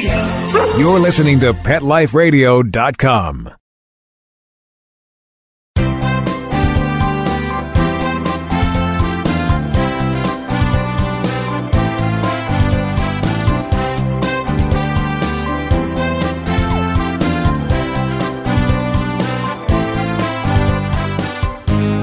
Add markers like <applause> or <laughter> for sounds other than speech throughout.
You're listening to PetLifeRadio.com.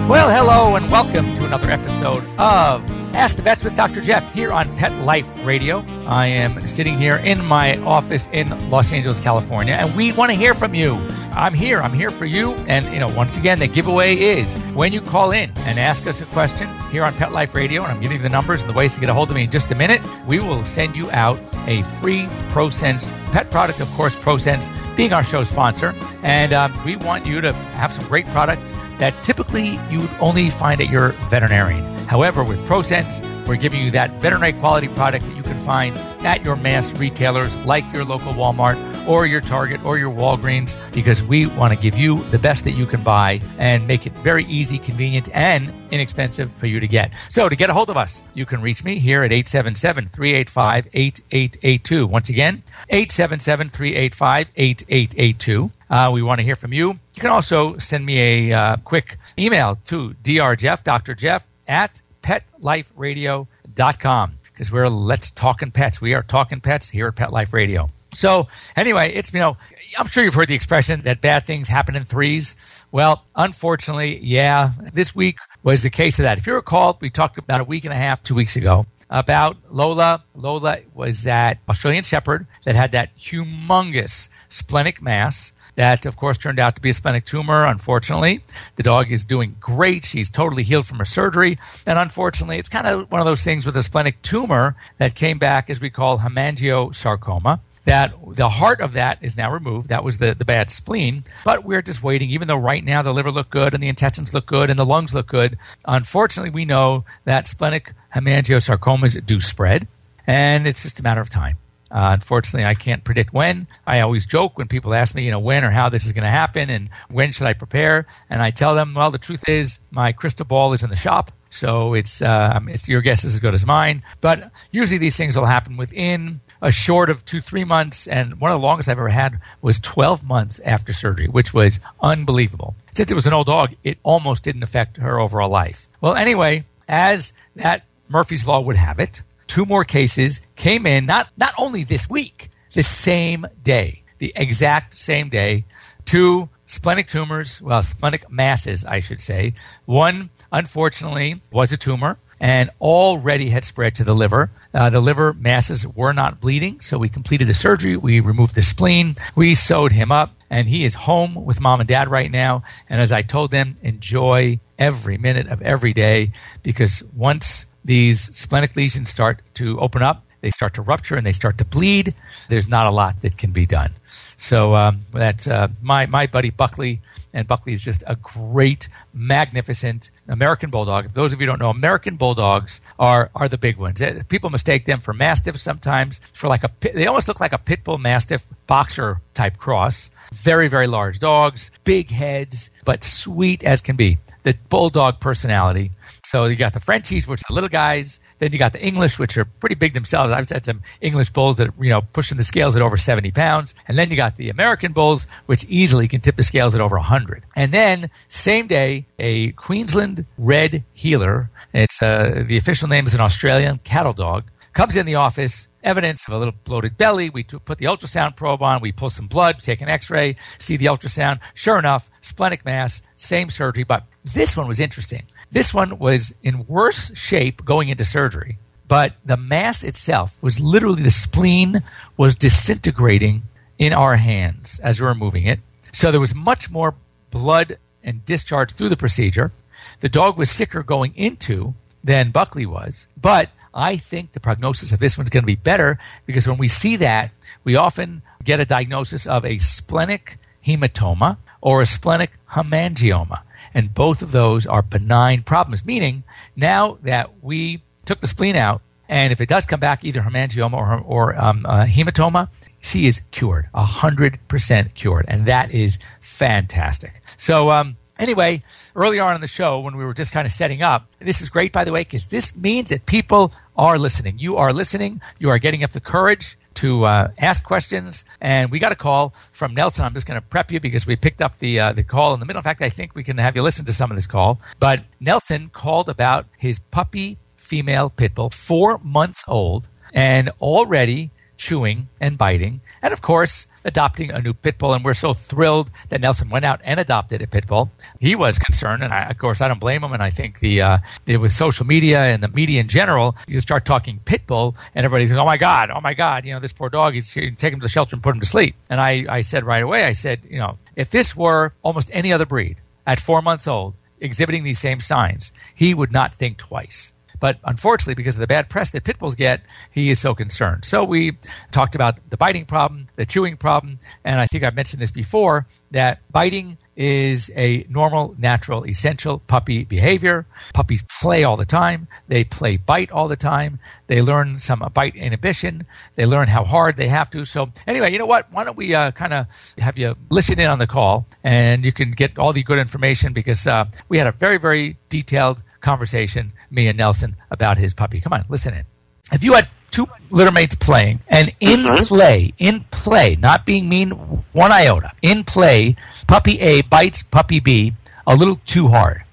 Well, hello and welcome to another episode of Ask the Vets with Dr. Jeff here on Pet Life Radio. I am sitting here in my office in Los Angeles, California, and we want to hear from you. I'm here. I'm here for you. And, you know, once again, the giveaway is when you call in and ask us a question here on Pet Life Radio, and I'm giving you the numbers and the ways to get a hold of me in just a minute, we will send you out a free ProSense pet product. Of course, ProSense being our show sponsor. And um, we want you to have some great product that typically you would only find at your veterinarian. However, with ProSense, we're giving you that veterinary quality product that you can find at your mass retailers like your local Walmart or your Target or your Walgreens because we want to give you the best that you can buy and make it very easy, convenient, and inexpensive for you to get. So to get a hold of us, you can reach me here at 877-385-8882. Once again, 877-385-8882. Uh, we want to hear from you. You can also send me a uh, quick email to drjeff, Dr. Jeff, at petliferadio.com because we're Let's Talking Pets. We are talking pets here at Pet Life Radio. So anyway, it's, you know, I'm sure you've heard the expression that bad things happen in threes. Well, unfortunately, yeah, this week was the case of that. If you recall, we talked about a week and a half, two weeks ago, about Lola. Lola was that Australian Shepherd that had that humongous splenic mass that, of course, turned out to be a splenic tumor, unfortunately. The dog is doing great. She's totally healed from her surgery. And unfortunately, it's kind of one of those things with a splenic tumor that came back, as we call hemangiosarcoma that the heart of that is now removed. That was the, the bad spleen. But we're just waiting, even though right now the liver looked good and the intestines look good and the lungs look good. Unfortunately, we know that splenic hemangiosarcomas do spread, and it's just a matter of time. Uh, unfortunately, I can't predict when. I always joke when people ask me, you know, when or how this is going to happen and when should I prepare. And I tell them, well, the truth is my crystal ball is in the shop. So it's, uh, it's your guess is as good as mine. But usually these things will happen within a short of two, three months. And one of the longest I've ever had was 12 months after surgery, which was unbelievable. Since it was an old dog, it almost didn't affect her overall life. Well, anyway, as that Murphy's Law would have it, two more cases came in not, not only this week, the same day, the exact same day. Two splenic tumors, well, splenic masses, I should say. One, unfortunately, was a tumor and already had spread to the liver. Uh, the liver masses were not bleeding, so we completed the surgery. We removed the spleen. We sewed him up, and he is home with mom and dad right now. And as I told them, enjoy every minute of every day because once these splenic lesions start to open up, they start to rupture and they start to bleed. There's not a lot that can be done. So um, that's uh, my my buddy Buckley, and Buckley is just a great, magnificent American bulldog. Those of you don't know, American bulldogs are are the big ones. Eh, People mistake them for mastiffs sometimes for like a they almost look like a pit bull mastiff boxer type cross. Very very large dogs, big heads, but sweet as can be. The bulldog personality. So you got the Frenchies, which are little guys. Then you got the English, which are pretty big themselves. I've had some English bulls that you know pushing the scales at over seventy pounds, and then you got the American bulls, which easily can tip the scales at over hundred. And then same day, a Queensland Red Heeler. It's uh, the official name is an Australian cattle dog. Comes in the office, evidence of a little bloated belly. We put the ultrasound probe on. We pull some blood, take an X-ray, see the ultrasound. Sure enough, splenic mass, same surgery, but this one was interesting. This one was in worse shape going into surgery, but the mass itself was literally the spleen was disintegrating in our hands as we were moving it. So there was much more blood and discharged through the procedure. The dog was sicker going into than Buckley was, but I think the prognosis of this one's going to be better because when we see that, we often get a diagnosis of a splenic hematoma or a splenic hemangioma. And both of those are benign problems, meaning now that we took the spleen out, and if it does come back, either hemangioma or, or um, uh, hematoma, she is cured, 100% cured. And that is fantastic. So, um, anyway, earlier on in the show, when we were just kind of setting up, this is great, by the way, because this means that people are listening. You are listening. You are getting up the courage to uh, ask questions. And we got a call from Nelson. I'm just going to prep you because we picked up the uh, the call in the middle. In fact, I think we can have you listen to some of this call. But Nelson called about his puppy female pit bull, four months old, and already chewing and biting, and of course, adopting a new pit bull. And we're so thrilled that Nelson went out and adopted a pit bull. He was concerned, and I, of course, I don't blame him. And I think the uh, with social media and the media in general, you start talking pit bull, and everybody's like, "Oh my god, oh my god!" You know, this poor dog. He's take him to the shelter and put him to sleep. And I, I said right away, I said, you know, if this were almost any other breed at four months old exhibiting these same signs, he would not think twice. But unfortunately, because of the bad press that pit bulls get, he is so concerned. So we talked about the biting problem, the chewing problem, and I think I've mentioned this before that biting is a normal, natural, essential puppy behavior. Puppies play all the time. They play bite all the time. They learn some bite inhibition. They learn how hard they have to. So, anyway, you know what? Why don't we uh, kind of have you listen in on the call and you can get all the good information because uh, we had a very, very detailed conversation, me and Nelson, about his puppy. Come on, listen in. If you had two littermates playing, and in Mhm. play, in play, not being mean one iota, in play, puppy A bites puppy B a little too hard.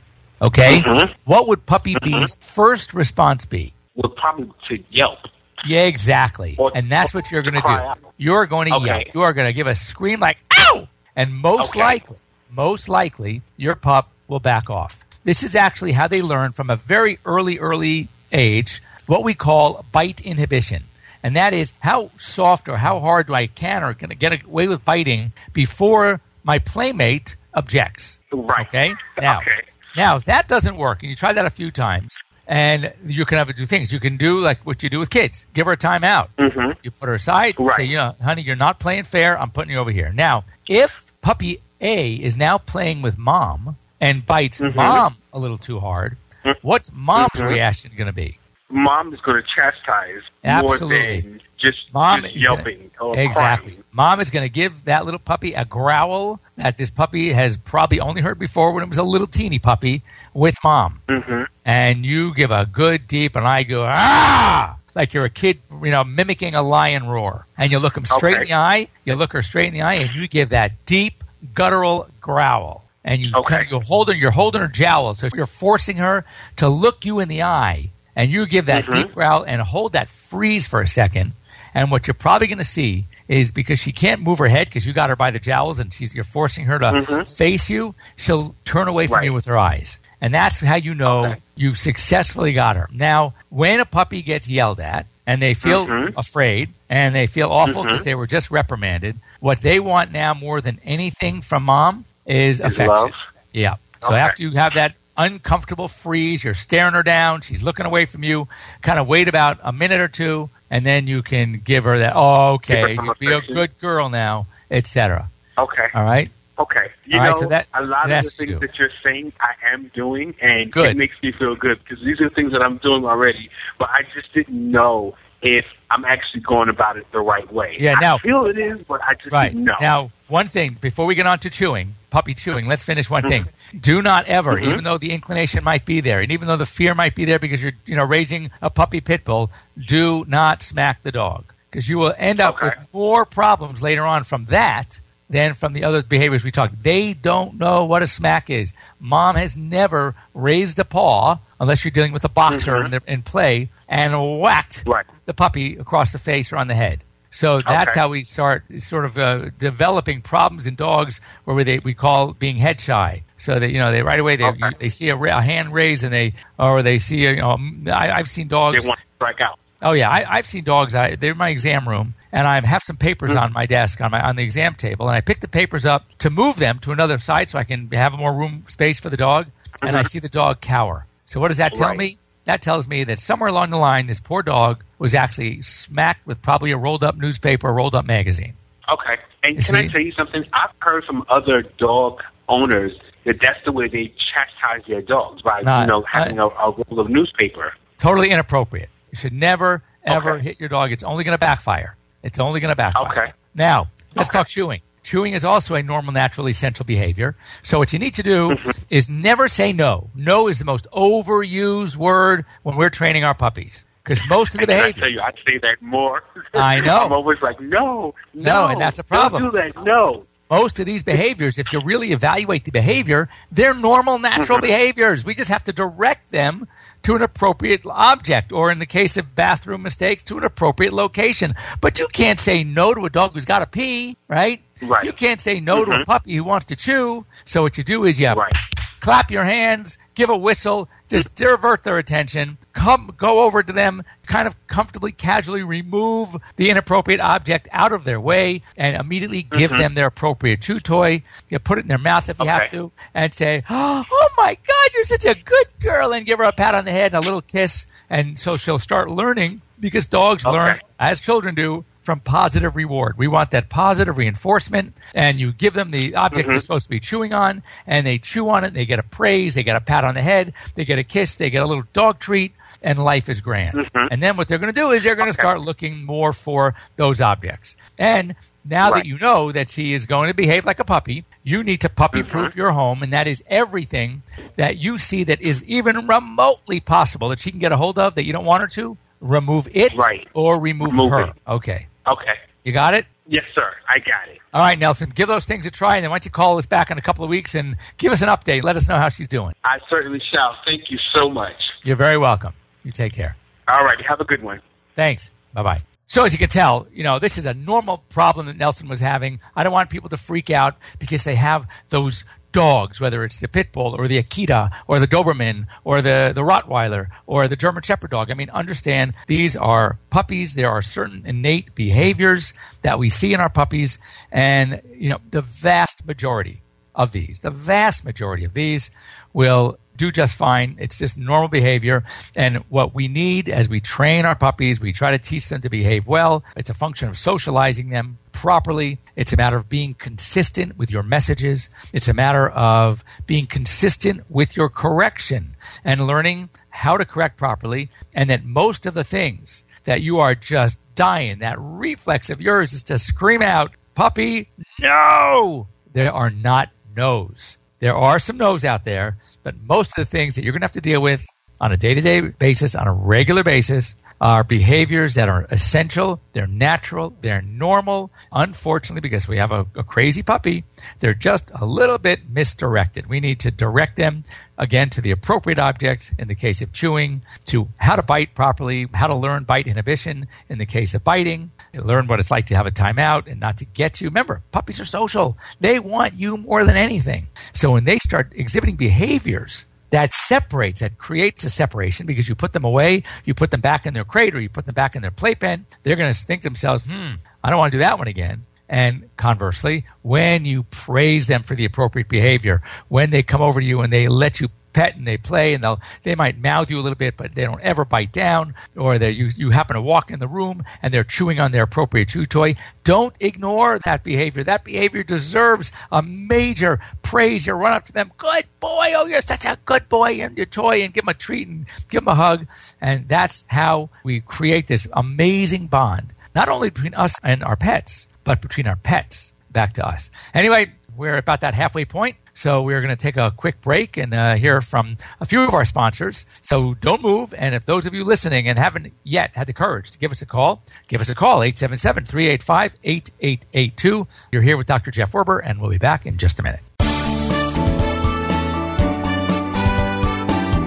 Okay? Mhm. What would puppy B's first response be? Would probably to yelp. Yeah, exactly. Or- and that's what you're going to do. out. You're going to Okay. yell. You are going to give a scream like "ow!" And most Okay. likely, most likely, your pup will back off. This is actually how they learn from a very early, early age what we call bite inhibition. And that is how soft or how hard do I can or can I get away with biting before my playmate objects. Right. Okay. Now, Okay. now if that doesn't work, and you try that a few times, and you can have do things. You can do like what you do with kids. Give her a timeout. Mm-hmm. You put her aside. Right. Say, you know, honey, you're not playing fair. I'm putting you over here. Now, if puppy A is now playing with mom and bites Mhm. mom a little too hard, Mhm. what's mom's Mhm. reaction going to be? Mom is going to chastise Absolutely. more than just, Mom just gonna- yelping or exactly. crying. Mom is going to give that little puppy a growl that this puppy has probably only heard before when it was a little teeny puppy with mom. Mhm. and you give a good deep, and I go ah, like you're a kid, you know, mimicking a lion roar, and you look him straight in the eye, you look her straight in the eye, and you give that deep guttural growl, and you Okay. you're holding you're holding her jowl, so you're forcing her to look you in the eye, and you give that Mhm. deep growl and hold that freeze for a second. And what you're probably going to see is because she can't move her head because you got her by the jowls and she's, you're forcing her to Mhm. face you, she'll turn away from Right. you with her eyes. And that's how you know Okay. you've successfully got her. Now, when a puppy gets yelled at and they feel Mhm. afraid and they feel awful because they were just reprimanded, what they want now more than anything from mom is, affection. love? Yeah. So Okay. after you have that uncomfortable freeze, you're staring her down, she's looking away from you, kind of wait about a minute or two, and then you can give her that, oh, okay, some you be a good girl now, etc. Okay. All right? Okay. You All right, know, so that- a lot of the things that you're saying, I am doing, and Good. it makes me feel good because these are things that I'm doing already. But I just didn't know if I'm actually going about it the right way. Yeah, now- I feel it is, but I just Right. know. Now, one thing before we get on to chewing, puppy chewing, let's finish one thing. Do not ever, Mhm. even though the inclination might be there, and even though the fear might be there because you're, you know, raising a puppy pit bull, do not smack the dog because you will end up Okay. with more problems later on from that than from the other behaviors we talked. They don't know what a smack is. Mom has never raised a paw unless you're dealing with a boxer Mhm. in, the, in play and whacked Right. the puppy across the face or on the head. So that's Okay. how we start sort of uh, developing problems in dogs where they we call being head shy. So that you know they right away they Okay. they see a, ra- a hand raise and they or they see a, you know I, I've seen dogs. They want to strike out. Oh yeah, I, I've seen dogs. I, they're in my exam room, and I have some papers Mm. on my desk on my on the exam table, and I pick the papers up to move them to another side so I can have more room space for the dog. And I Mhm. see the dog cower. So what does that tell Right. me? That tells me that somewhere along the line, this poor dog was actually smacked with probably a rolled up newspaper, or rolled up magazine. Okay. And You can I tell you something? I've heard from other dog owners that that's the way they chastise their dogs by Nah, you know having a, a roll of newspaper. Totally inappropriate. You should never ever Okay. hit your dog. It's only going to backfire. It's only going to backfire. Okay. Now, let's Okay. talk chewing. Chewing is also a normal, natural, essential behavior. So what you need to do Mm-hmm. is never say no. No is the most overused word when we're training our puppies. because most of the <laughs> I behavior. tell you, I say that more. <laughs> I know. I'm always like, no, No, no, and that's the problem. Don't do that. No. most of these behaviors, if you really evaluate the behavior, they're normal, natural Mm-hmm. behaviors. We just have to direct them to an appropriate object, or in the case of bathroom mistakes, to an appropriate location. But you can't say no to a dog who's got to pee, right? Right. You can't say no to a Mhm. puppy who wants to chew. So what you do is you Right. clap your hands, give a whistle, just divert their attention, come go over to them, kind of comfortably, casually remove the inappropriate object out of their way, and immediately give them their appropriate chew toy. You put it in their mouth if you have to, and say, "Oh my God, you're such a good girl," and give her a pat on the head and a little kiss, and so she'll start learning because dogs Okay. learn as children do from positive reward. We want that positive reinforcement, and you give them the object mm-hmm. they're supposed to be chewing on, and they chew on it, and they get a praise, they get a pat on the head, they get a kiss, they get a little dog treat, and life is grand. Mm-hmm. And then what they're going to do is they're going to start looking more for those objects. And now that you know that she is going to behave like a puppy, you need to puppy proof mm-hmm. your home, and that is everything that you see that is even remotely possible that she can get a hold of that you don't want her to. Remove it Right. or remove, Remove her. it. Okay. Okay. You got it? Yes, sir. I got it. All right, Nelson, give those things a try, and then why don't you call us back in a couple of weeks and give us an update. Let us know how she's doing. I certainly shall. Thank you so much. You're very welcome. You take care. All right. Have a good one. Thanks. Bye bye. So, as you can tell, you know, this is a normal problem that Nelson was having. I don't want people to freak out because they have those dogs, whether it's the pit bull or the Akita or the Doberman or the, the Rottweiler or the German Shepherd dog. I mean, understand these are puppies. There are certain innate behaviors that we see in our puppies. And, you know, the vast majority of these, the vast majority of these will do just fine. It's just normal behavior. And what we need as we train our puppies, we try to teach them to behave well. It's a function of socializing them properly. It's a matter of being consistent with your messages. It's a matter of being consistent with your correction and learning how to correct properly. And that most of the things that you are just dying, that reflex of yours is to scream out, puppy, no! There are not no's. There are some no's out there, but most of the things that you're going to have to deal with on a day to day basis, on a regular basis, are behaviors that are essential, they're natural, they're normal. Unfortunately, because we have a, a, crazy puppy, they're just a little bit misdirected. We need to direct them again to the appropriate object in the case of chewing, to how to bite properly, how to learn bite inhibition in the case of biting, learn what it's like to have a timeout and not to get you. Remember, puppies are social. They want you more than anything. So when they start exhibiting behaviors that separates, that creates a separation because you put them away, you put them back in their crate, or you put them back in their playpen, they're going to think to themselves, hmm, I don't want to do that one again. And conversely, when you praise them for the appropriate behavior, when they come over to you and they let you pet and they play and they'll they might mouth you a little bit but they don't ever bite down or that you you happen to walk in the room and they're chewing on their appropriate chew toy. Don't ignore that behavior. That behavior deserves a major praise. You run up to them good boy. Oh you're such a good boy. And your toy and give them a treat and give them a hug. And that's how we create this amazing bond not only between us and our pets but between our pets back to us. Anyway we're about that halfway point so we're going to take a quick break and uh, hear from a few of our sponsors. So don't move. And if those of you listening and haven't yet had the courage to give us a call, give us a call, 877-385-8882. You're here with Dr. Jeff Werber, and we'll be back in just a minute.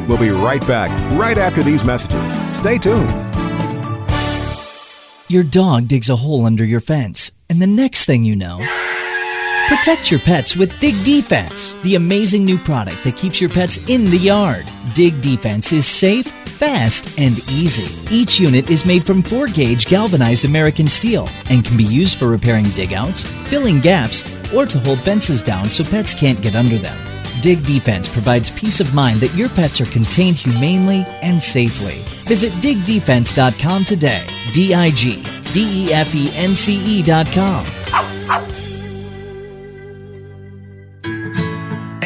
We'll be right back, right after these messages. Stay tuned. Your dog digs a hole under your fence, and the next thing you know, Protect your pets with Dig Defence, the amazing new product that keeps your pets in the yard. Dig Defence is safe, fast, and easy. Each unit is made from 4 gauge galvanized American steel and can be used for repairing digouts, filling gaps, or to hold fences down so pets can't get under them. Dig Defence provides peace of mind that your pets are contained humanely and safely. Visit digdefence.com today. D I G D E F E N C E.com.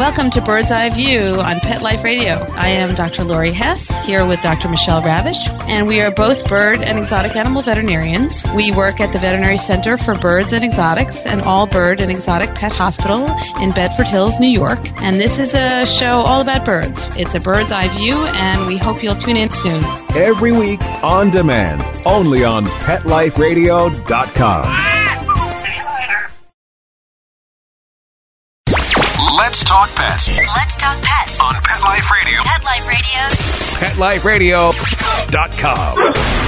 Welcome to Bird's Eye View on Pet Life Radio. I am Dr. Laurie Hess here with Dr. Michelle Ravish, and we are both bird and exotic animal veterinarians. We work at the Veterinary Center for Birds and Exotics and All Bird and Exotic Pet Hospital in Bedford Hills, New York. And this is a show all about birds. It's a bird's eye view, and we hope you'll tune in soon. Every week on demand, only on PetLifeRadio.com. talk pets Let's talk pets. on Pet Life Radio. Pet Life Radio. PetLifeRadio.com.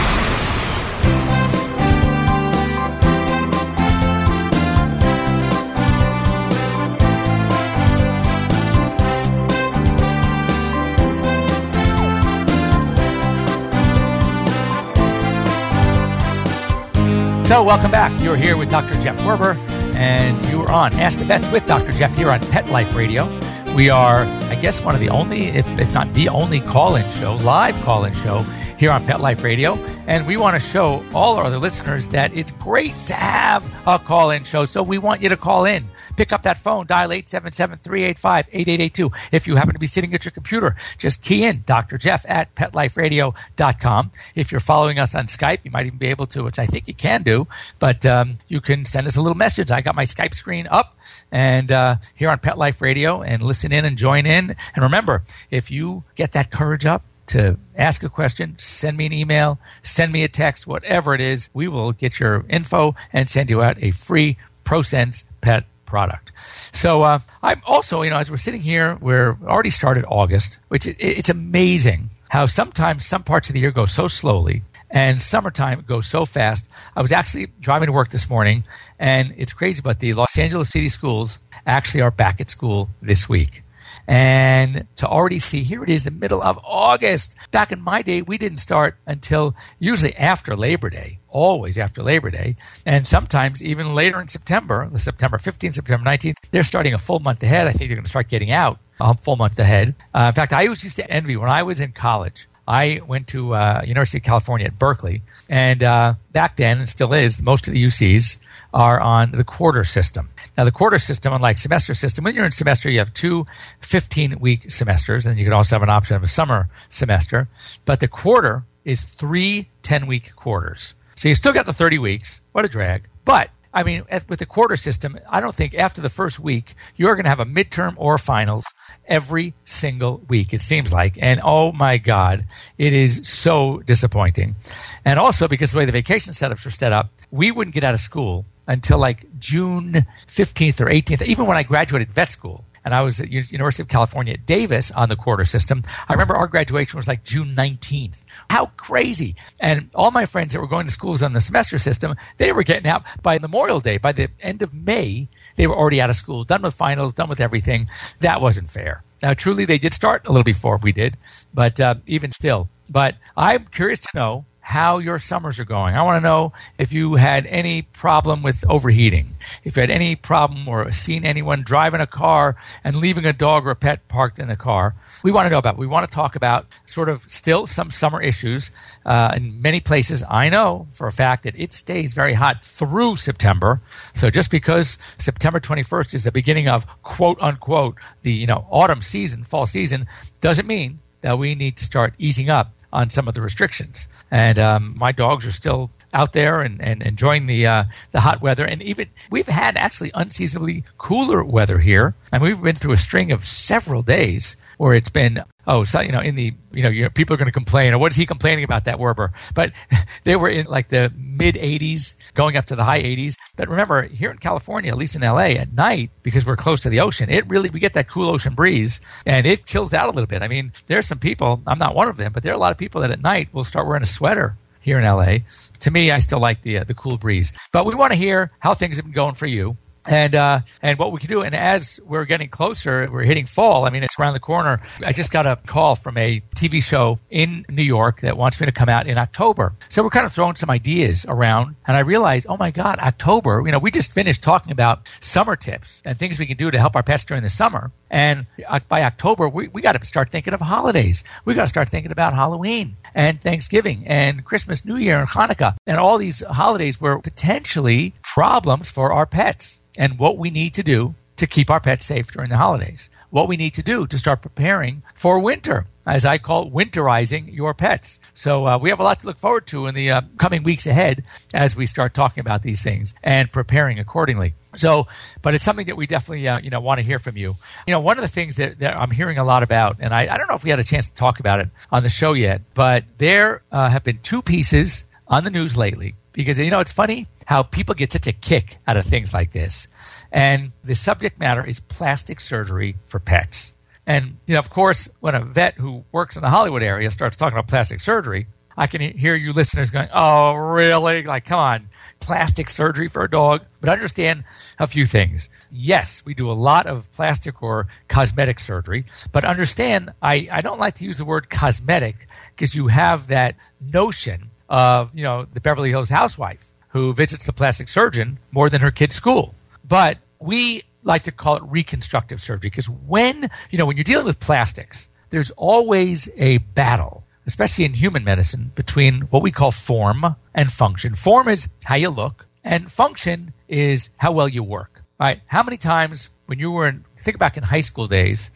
So, welcome back. You're here with Dr. Jeff Werber, and you are on Ask the Vets with Dr. Jeff here on Pet Life Radio. We are, I guess, one of the only, if, if not the only call in show, live call in show here on Pet Life Radio. And we want to show all our other listeners that it's great to have a call in show. So, we want you to call in. Pick up that phone, dial 877 385 8882. If you happen to be sitting at your computer, just key in Dr. Jeff at petliferadio.com. If you're following us on Skype, you might even be able to, which I think you can do, but um, you can send us a little message. I got my Skype screen up and uh, here on Pet Life Radio and listen in and join in. And remember, if you get that courage up, to ask a question, send me an email, send me a text, whatever it is, we will get your info and send you out a free ProSense pet product. So uh, I'm also, you know, as we're sitting here, we're already started August, which it, it's amazing how sometimes some parts of the year go so slowly and summertime goes so fast. I was actually driving to work this morning, and it's crazy, but the Los Angeles City schools actually are back at school this week. And to already see, here it is, the middle of August. Back in my day, we didn't start until usually after Labor Day, always after Labor Day, and sometimes even later in September, the September 15th, September 19th. They're starting a full month ahead. I think they're going to start getting out a full month ahead. Uh, in fact, I always used to envy when I was in college. I went to uh, University of California at Berkeley, and uh, back then, and still is, most of the UCs are on the quarter system. Now, the quarter system, unlike semester system, when you're in semester, you have two 15-week semesters, and you can also have an option of a summer semester. But the quarter is three 10-week quarters. So you still got the 30 weeks. What a drag. But I mean, with the quarter system, I don't think after the first week you're going to have a midterm or finals every single week. It seems like, and oh my God, it is so disappointing. And also because the way the vacation setups are set up, we wouldn't get out of school until like June 15th or 18th. Even when I graduated vet school, and I was at University of California at Davis on the quarter system. I remember our graduation was like June 19th. How crazy. And all my friends that were going to schools on the semester system, they were getting out by Memorial Day. By the end of May, they were already out of school, done with finals, done with everything. That wasn't fair. Now, truly, they did start a little before we did, but uh, even still. But I'm curious to know how your summers are going. I want to know if you had any problem with overheating, if you had any problem or seen anyone driving a car and leaving a dog or a pet parked in the car. We want to know about. We want to talk about sort of still some summer issues uh, in many places. I know for a fact that it stays very hot through September. So just because September 21st is the beginning of quote unquote the you know autumn season, fall season, doesn't mean that we need to start easing up on some of the restrictions. And um, my dogs are still out there and, and enjoying the uh, the hot weather. And even we've had actually unseasonably cooler weather here, and we've been through a string of several days where it's been oh so, you know in the you know people are going to complain or what is he complaining about that Werber? But <laughs> they were in like the mid 80s, going up to the high 80s. But remember here in California, at least in LA, at night because we're close to the ocean, it really we get that cool ocean breeze and it chills out a little bit. I mean, there's some people I'm not one of them, but there are a lot of people that at night will start wearing a sweater here in LA. To me, I still like the uh, the cool breeze. But we want to hear how things have been going for you. And uh, and what we can do. And as we're getting closer, we're hitting fall. I mean, it's around the corner. I just got a call from a TV show in New York that wants me to come out in October. So we're kind of throwing some ideas around, and I realized, oh my God, October. You know, we just finished talking about summer tips and things we can do to help our pets during the summer. And uh, by October, we, we got to start thinking of holidays. We got to start thinking about Halloween and Thanksgiving and Christmas, New Year, and Hanukkah, and all these holidays were potentially problems for our pets and what we need to do to keep our pets safe during the holidays. What we need to do to start preparing for winter, as I call winterizing your pets. So uh, we have a lot to look forward to in the uh, coming weeks ahead as we start talking about these things and preparing accordingly. So, but it's something that we definitely, uh, you know, want to hear from you. You know, one of the things that, that I'm hearing a lot about, and I, I, don't know if we had a chance to talk about it on the show yet, but there uh, have been two pieces on the news lately because you know it's funny how people get such a kick out of things like this. And the subject matter is plastic surgery for pets. And you know, of course, when a vet who works in the Hollywood area starts talking about plastic surgery, I can hear you listeners going, "Oh, really? Like, come on, plastic surgery for a dog?" But understand a few things. Yes, we do a lot of plastic or cosmetic surgery, but understand I, I don't like to use the word cosmetic because you have that notion of you know the Beverly Hills housewife who visits the plastic surgeon more than her kid's school. But we like to call it reconstructive surgery because when you know when you're dealing with plastics, there's always a battle, especially in human medicine, between what we call form and function. Form is how you look, and function is how well you work. Right? How many times when you were in think back in high school days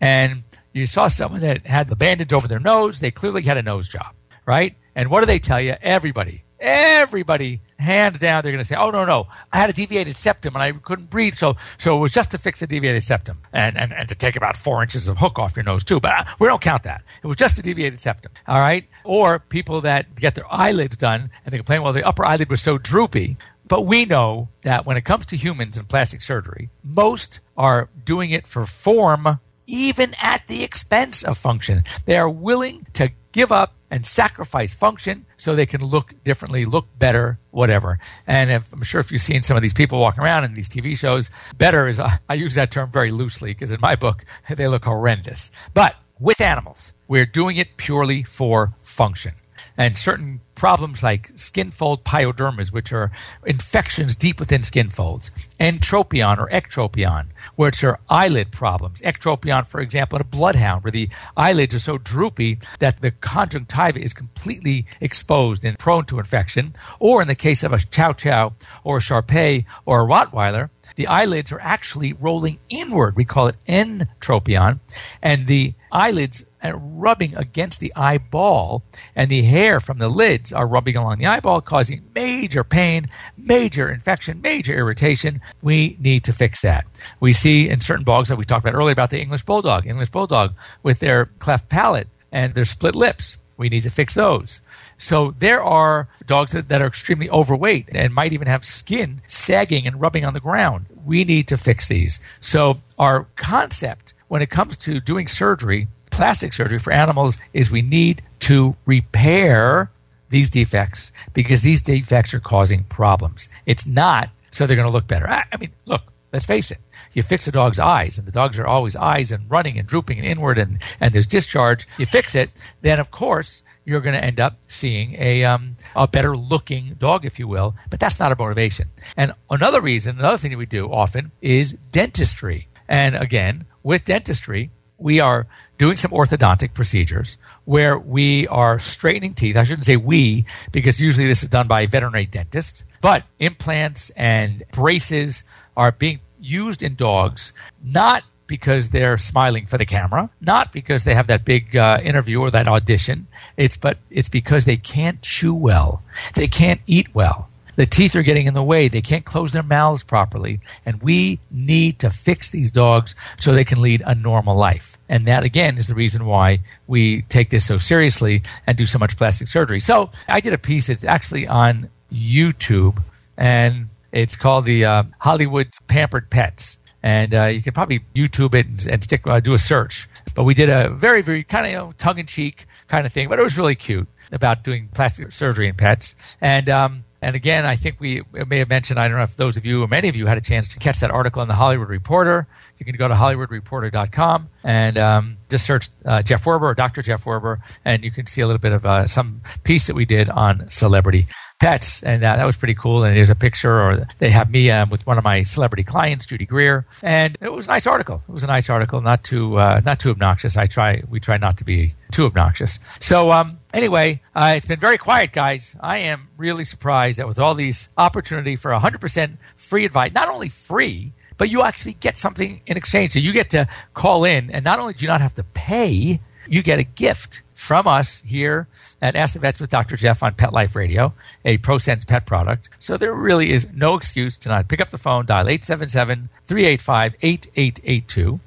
and you saw someone that had the bandage over their nose, they clearly had a nose job, right? And what do they tell you? Everybody, everybody, hands down, they're going to say, "Oh no, no, I had a deviated septum and I couldn't breathe, so so it was just to fix the deviated septum and and, and to take about four inches of hook off your nose too." But uh, we don't count that. It was just a deviated septum. All right. Or people that get their eyelids done and they complain, "Well, the upper eyelid was so droopy." But we know that when it comes to humans and plastic surgery, most are doing it for form, even at the expense of function. They are willing to give up and sacrifice function so they can look differently, look better, whatever. And if, I'm sure if you've seen some of these people walking around in these TV shows, better is, I use that term very loosely because in my book, they look horrendous. But with animals, we're doing it purely for function and certain problems like skin fold pyodermas, which are infections deep within skin folds, entropion or ectropion, which are eyelid problems. Ectropion, for example, in a bloodhound, where the eyelids are so droopy that the conjunctiva is completely exposed and prone to infection, or in the case of a chow chow or a Shar Pei or a Rottweiler, the eyelids are actually rolling inward. We call it entropion, and the eyelids and rubbing against the eyeball, and the hair from the lids are rubbing along the eyeball, causing major pain, major infection, major irritation. We need to fix that. We see in certain dogs that we talked about earlier about the English Bulldog, English Bulldog with their cleft palate and their split lips. We need to fix those. So there are dogs that, that, are extremely overweight and might even have skin sagging and rubbing on the ground. We need to fix these. So our concept when it comes to doing surgery plastic surgery for animals is we need to repair these defects because these defects are causing problems. It's not so they're going to look better. I, mean, look, let's face it. You fix a dog's eyes, and the dogs are always eyes and running and drooping and inward, and, and there's discharge. You fix it, then of course you're going to end up seeing a um, a better looking dog, if you will. But that's not a motivation. And another reason, another thing that we do often is dentistry. And again, with dentistry, we are doing some orthodontic procedures where we are straightening teeth. I shouldn't say we, because usually this is done by a veterinary dentist, but implants and braces are being used in dogs not because they're smiling for the camera, not because they have that big uh, interview or that audition. It's but it's because they can't chew well, they can't eat well, the teeth are getting in the way. They can't close their mouths properly. And we need to fix these dogs so they can lead a normal life. And that, again, is the reason why we take this so seriously and do so much plastic surgery. So I did a piece that's actually on YouTube, and it's called the uh, Hollywood Pampered Pets. And uh, you can probably YouTube it and, and stick, uh, do a search. But we did a very, very kind of you know, tongue in cheek kind of thing, but it was really cute about doing plastic surgery in pets. And um, And again, I think we may have mentioned, I don't know if those of you or many of you had a chance to catch that article in the Hollywood Reporter. You can go to HollywoodReporter.com and um, just search uh, Jeff Werber or Dr. Jeff Werber, and you can see a little bit of uh, some piece that we did on celebrity pets, and uh, that was pretty cool. And there's a picture, or they have me um, with one of my celebrity clients, Judy Greer, and it was a nice article. It was a nice article, not too uh, not too obnoxious. I try we try not to be too obnoxious. So um, anyway, uh, it's been very quiet, guys. I am really surprised that with all these opportunity for 100% free advice, not only free, but you actually get something in exchange. So you get to call in, and not only do you not have to pay, you get a gift from us here at Ask the Vets with Dr. Jeff on Pet Life Radio, a ProSense pet product. So there really is no excuse to not pick up the phone, dial 877 385 8882.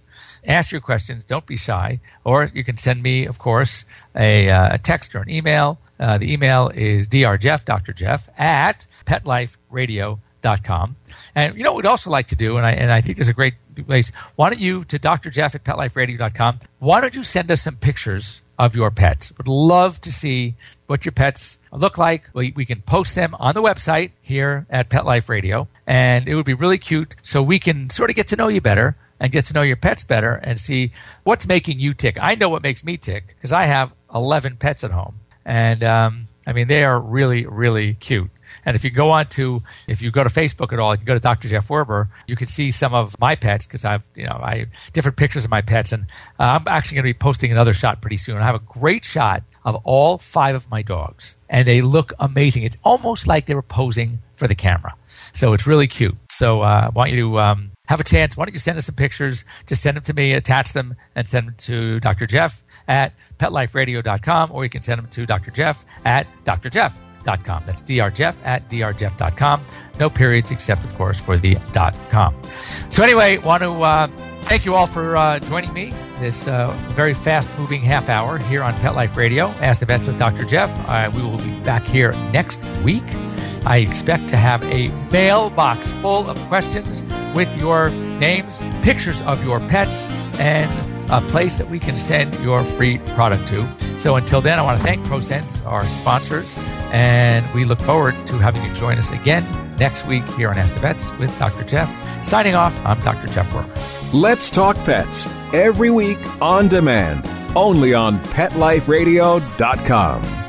Ask your questions. Don't be shy. Or you can send me, of course, a, uh, a text or an email. Uh, the email is drjeff, Dr. Jeff, at petliferadio.com com. And you know what we'd also like to do, and I, and I think there's a great place. Why don't you, to Dr. Jeff at PetLifeRadio.com, why don't you send us some pictures of your pets? Would love to see what your pets look like. We, we can post them on the website here at Pet Life Radio, and it would be really cute so we can sort of get to know you better and get to know your pets better and see what's making you tick. I know what makes me tick because I have 11 pets at home. And um, I mean, they are really, really cute. And if you go on to, if you go to Facebook at all, you can go to Dr. Jeff Werber, you can see some of my pets because I've, you know, I different pictures of my pets. And uh, I'm actually going to be posting another shot pretty soon. I have a great shot of all five of my dogs and they look amazing. It's almost like they were posing for the camera. So it's really cute. So uh, I want you to, um, have a chance, why don't you send us some pictures? Just send them to me, attach them, and send them to Dr. Jeff at petliferadio.com, or you can send them to Dr. Jeff at drjeff.com. That's drjeff at drjeff.com. No periods except, of course, for the dot .com. So anyway, want to uh, thank you all for uh, joining me this uh, very fast-moving half hour here on Pet Life Radio. Ask the Vets with Dr. Jeff. Uh, we will be back here next week. I expect to have a mailbox full of questions with your names, pictures of your pets, and a place that we can send your free product to. So until then, I want to thank ProSense, our sponsors, and we look forward to having you join us again next week here on Ask the Vets with Dr. Jeff. Signing off, I'm Dr. Jeff Werber. Let's Talk Pets every week on demand, only on PetLifeRadio.com.